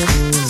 Thank you.